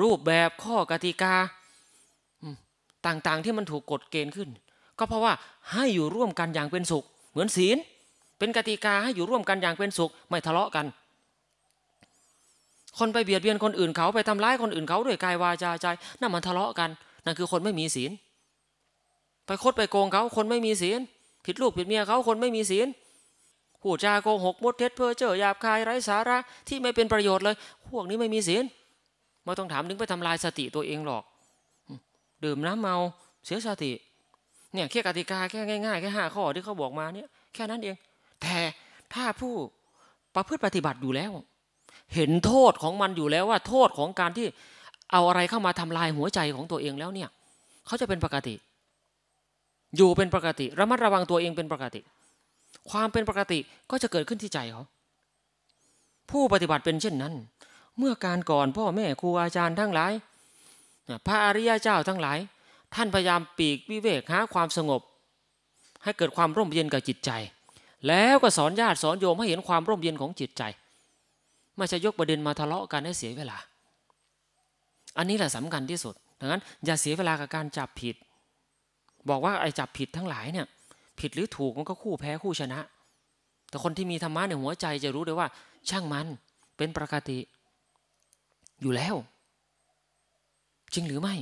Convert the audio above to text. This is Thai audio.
รูปแบบข้อกติกาต่างๆที่มันถูกกฎเกณฑ์ขึ้น ก็เพราะว่าให้อยู่ร่วมกันอย่างเป็นสุข เหมือนศีล เป็นกติกาให้อยู่ร่วมกันอย่างเป็นสุข ไม่ทะเลาะกัน คนไปเบียดเบียนคนอื่นเขาไปทำร้ายคนอื่นเขาด้วยกายวาจาใจนั่นมันทะเลาะกันนั่นคือคนไม่มีศีล ไปคดไปโกงเขาคนไม่มีศีลผิดลูกผิดเมียเขาคนไม่มีศีลผู้จาโกหกมดเท็จเพ้อเจ้อหยาบคายไร้สาระที่ไม่เป็นประโยชน์เลย พวกนี้ไม่มีศีล ไม่ต้องถามถึงไปทำลายสติตัวเองหรอก ดื่มน้ำเมาเสียสติ เนี่ยแค่กติกาแค่ง่ายๆแค่ห้าข้อที่เขาบอกมาเนี่ยแค่นั้นเอง แต่ถ้าผู้ประพฤติปฏิบัติอยู่แล้ว เห็นโทษของมันอยู่แล้วว่าโทษของการที่เอาอะไรเข้ามาทำลายหัวใจของตัวเองแล้วเนี่ยเขาจะเป็นปกติ อยู่เป็นปกติระมัดระวังตัวเองเป็นปกติ ความเป็นปกติก็จะเกิดขึ้นที่ใจเขาผู้ปฏิบัติเป็นเช่นนั้น เมื่อการก่อนพ่อแม่ครูอาจารย์ทั้งหลายพระอริยเจ้าทั้งหลาย ท่านพยายามปีกวิเวกหาความสงบ ให้เกิดความร่มเย็นกับจิตใจ แล้วก็สอนญาติสอนโยมให้เห็นความร่มเย็นของจิตใจ ไม่ใช่ยกประเด็นมาทะเลาะกันให้เสียเวลา อันนี้แหละสำคัญที่สุดดังนั้น อย่าเสียเวลากับการจับผิด บอกว่าไอ้จับผิดทั้งหลายเนี่ยผิดหรือถูกมันก็คู่แพ้คู่ชนะ แต่คนที่มีธรรมะในหัวใจจะรู้เลยว่า ช่างมันเป็นปกติ อยู่แล้ว จริงหรือไม่